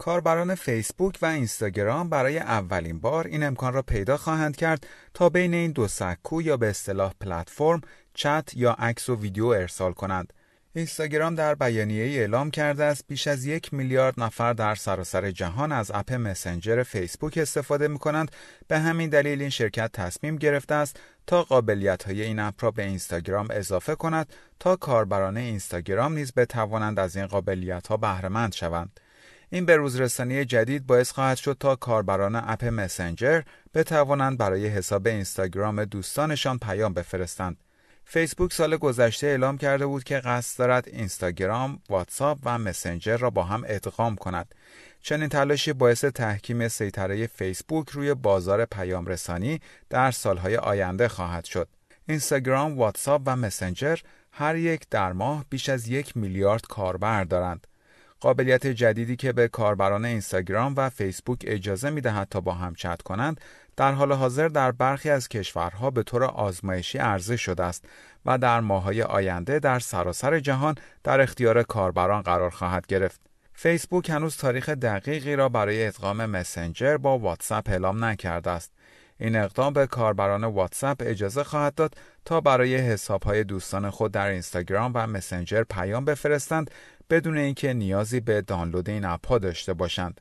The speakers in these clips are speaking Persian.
کاربران فیسبوک و اینستاگرام برای اولین بار این امکان را پیدا خواهند کرد تا بین این دو سکو یا به اصطلاح پلتفرم چت یا عکس و ویدیو ارسال کنند. اینستاگرام در بیانیه اعلام کرده است بیش از یک میلیارد نفر در سراسر جهان از اپ مسنجر فیسبوک استفاده می کنند به همین دلیل این شرکت تصمیم گرفته است تا قابلیت های این اپ را به اینستاگرام اضافه کند تا کاربران اینستاگرام نیز بتوانند از این قابلیت ها بهره شوند. این به روزرسانی جدید باعث خواهد شد تا کاربران اپ مسنجر بتوانند برای حساب اینستاگرام دوستانشان پیام بفرستند. فیسبوک سال گذشته اعلام کرده بود که قصد دارد اینستاگرام، واتساپ و مسنجر را با هم ادغام کند. چنین تلاشی باعث تحکیم سیطره فیسبوک روی بازار پیام رسانی در سالهای آینده خواهد شد. اینستاگرام، واتساپ و مسنجر هر یک در ماه بیش از یک میلیارد کاربر دارند. قابلیت جدیدی که به کاربران اینستاگرام و فیسبوک اجازه می دهد تا با هم چت کنند در حال حاضر در برخی از کشورها به طور آزمایشی عرضه شده است و در ماهای آینده در سراسر جهان در اختیار کاربران قرار خواهد گرفت. فیسبوک هنوز تاریخ دقیقی را برای ادغام مسنجر با واتساپ اعلام نکرده است. این اقدام به کاربران واتساپ اجازه خواهد داد تا برای حسابهای دوستان خود در اینستاگرام و مسنجر پیام بفرستند بدون اینکه نیازی به دانلود این اپها داشته باشند.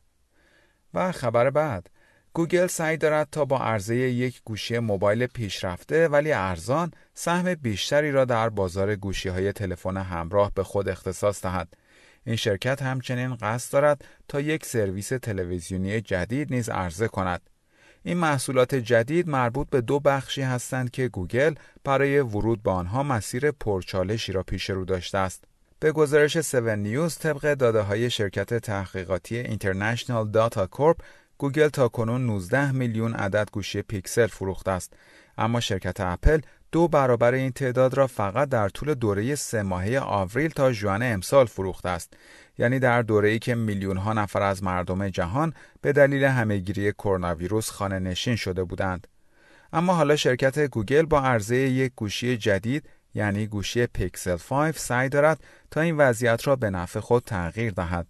و خبر بعد گوگل سعی دارد تا با عرضه یک گوشی موبایل پیشرفته ولی ارزان سهم بیشتری را در بازار گوشی های تلفن همراه به خود اختصاص دهد. این شرکت همچنین قصد دارد تا یک سرویس تلویزیونی جدید نیز عرضه کند. این محصولات جدید مربوط به دو بخشی هستند که گوگل برای ورود به آنها مسیر پرچالشی را پیش رو داشته است. به گزارش 7 نیوز طبق داده های شرکت تحقیقاتی International Data Corp گوگل تا کنون 19 میلیون عدد گوشی پیکسل فروخته است. اما شرکت اپل دو برابر این تعداد را فقط در طول دوره سه ماهه آوریل تا ژوئن امسال فروخته است. یعنی در دوره‌ای که میلیون ها نفر از مردم جهان به دلیل همهگیری کرونا ویروس خانه نشین شده بودند. اما حالا شرکت گوگل با عرضه یک گوشی جدید یعنی گوشی پیکسل 5 سعی دارد تا این وضعیت را به نفع خود تغییر دهد.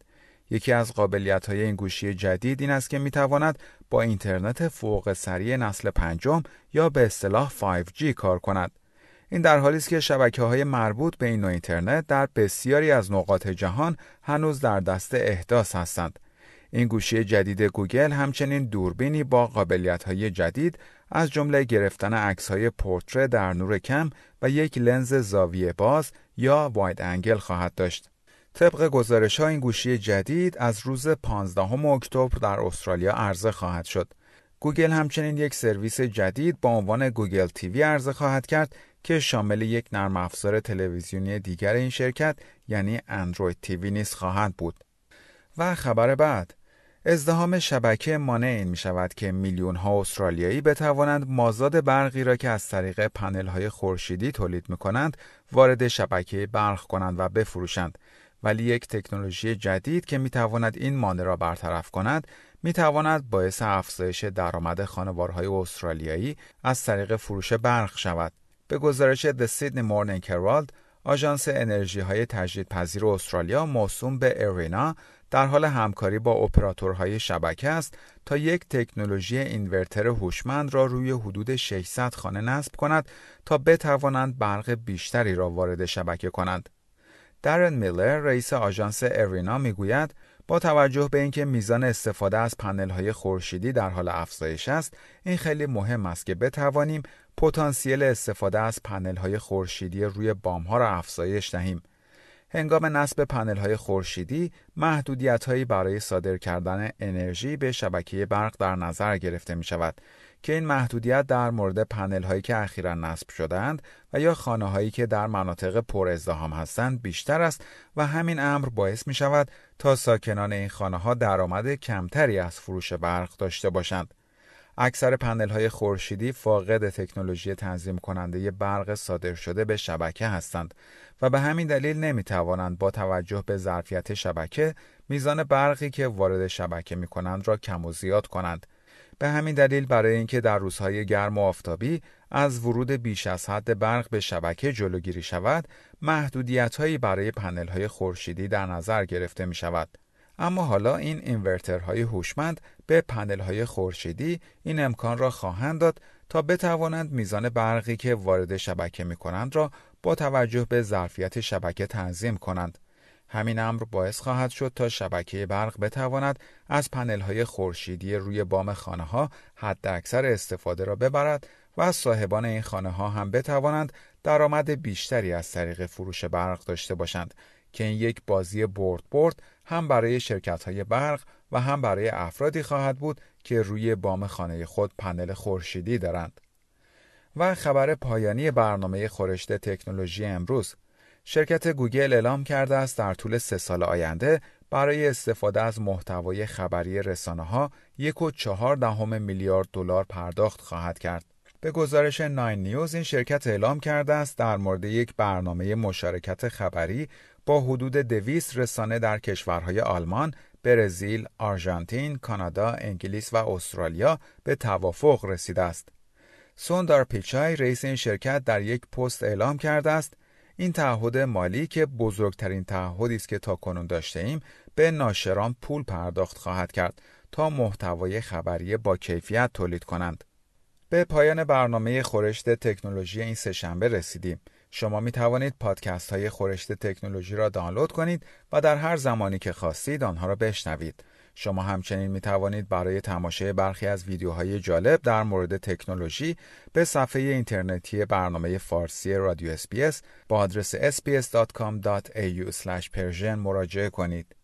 یکی از قابلیت های این گوشی جدید این است که می تواند با اینترنت فوق سریع نسل پنجم یا به اصطلاح 5G کار کند. این در حالی است که شبکه های مربوط به این نوع اینترنت در بسیاری از نقاط جهان هنوز در دست احداث هستند. این گوشی جدید گوگل همچنین دوربینی با قابلیت های جدید از جمله گرفتن عکس های پورتره در نور کم و یک لنز زاویه باز یا wide angle خواهد داشت. طبق گزارش ها این گوشی جدید از روز 15 اکتبر در استرالیا عرضه خواهد شد. گوگل همچنین یک سرویس جدید با عنوان گوگل TV عرضه خواهد کرد که شامل یک نرم افزار تلویزیونی دیگر این شرکت یعنی اندروید TV نیز خواهد بود. و خبر بعد ازدحام شبکه مانع این می شود که میلیون ها استرالیایی بتوانند مازاد برقی را که از طریق پنل های خورشیدی تولید می کنند وارد شبکه برق کنند و بفروشند. ولی یک تکنولوژی جدید که می تواند این مانع را برطرف کند می تواند باعث افزایش درآمد خانوارهای استرالیایی از طریق فروش برق شود. به گزارش The Sydney Morning Herald آژانس انرژی های تجدیدپذیر استرالیا موسوم به ارینا در حال همکاری با اپراتورهای شبکه است تا یک تکنولوژی اینورتر هوشمند را روی حدود 600 خانه نصب کند تا بتوانند برق بیشتری را وارد شبکه کنند. درن میلر رئیس آژانس ارینا می‌گوید با توجه به اینکه میزان استفاده از پنل های خورشیدی در حال افزایش است این خیلی مهم است که بتوانیم پتانسیل استفاده از پنل های خورشیدی روی بام ها را افزایش دهیم هنگام نصب پنل های خورشیدی محدودیت هایی برای صادر کردن انرژی به شبکه برق در نظر گرفته می شود که این محدودیت در مورد پنل هایی که اخیرا نصب شدند و یا خانه هایی که در مناطق پر ازدهام هستند بیشتر است و همین امر باعث می شود تا ساکنان این خانه ها درآمد کمتری از فروش برق داشته باشند. اکثر پنل های خورشیدی فاقد تکنولوژی تنظیم کننده برق صادر شده به شبکه هستند و به همین دلیل نمی توانند با توجه به ظرفیت شبکه میزان برقی که وارد شبکه می کنند را کم و زیاد کنند. به همین دلیل برای اینکه در روزهای گرم و آفتابی از ورود بیش از حد برق به شبکه جلوگیری شود، محدودیت برای پنل های خورشیدی در نظر گرفته می شود. اما حالا این اینورترهای هوشمند به پنل های خورشیدی این امکان را خواهند داد تا بتوانند میزان برقی که وارد شبکه می کنند را با توجه به ظرفیت شبکه تنظیم کنند. همین امر باعث خواهد شد تا شبکه برق بتواند از پنل های خورشیدی روی بام خانه ها حد اکثر استفاده را ببرد و صاحبان این خانه ها هم بتوانند درآمد بیشتری از طریق فروش برق داشته باشند که این یک بازی برد برد هم برای شرکت های برق و هم برای افرادی خواهد بود که روی بام خانه خود پنل خورشیدی دارند. و خبر پایانی برنامه خورشت تکنولوژی امروز شرکت گوگل اعلام کرده است در طول سه سال آینده برای استفاده از محتوای خبری رسانه ها یک و چهار دهم میلیارد دلار پرداخت خواهد کرد. به گزارش ناین نیوز این شرکت اعلام کرده است در مورد یک برنامه مشارکت خبری با حدود دویست رسانه در کشورهای آلمان، برزیل، آرژانتین، کانادا، انگلیس و استرالیا به توافق رسیده است. سوندار پیچای رئیس این شرکت در یک پست اعلام کرده است این تعهد مالی که بزرگترین تعهدی است که تا کنون داشته ایم به ناشران پول پرداخت خواهد کرد تا محتوای خبری با کیفیت تولید کنند. به پایان برنامه خورشت تکنولوژی این سهشنبه رسیدیم. شما می توانید پادکست های خورشت تکنولوژی را دانلود کنید و در هر زمانی که خواستید آنها را بشنوید. شما همچنین می توانید برای تماشای برخی از ویدیوهای جالب در مورد تکنولوژی به صفحه اینترنتی برنامه فارسی رادیو اسپیس با آدرس sbs.com.au/persian مراجعه کنید.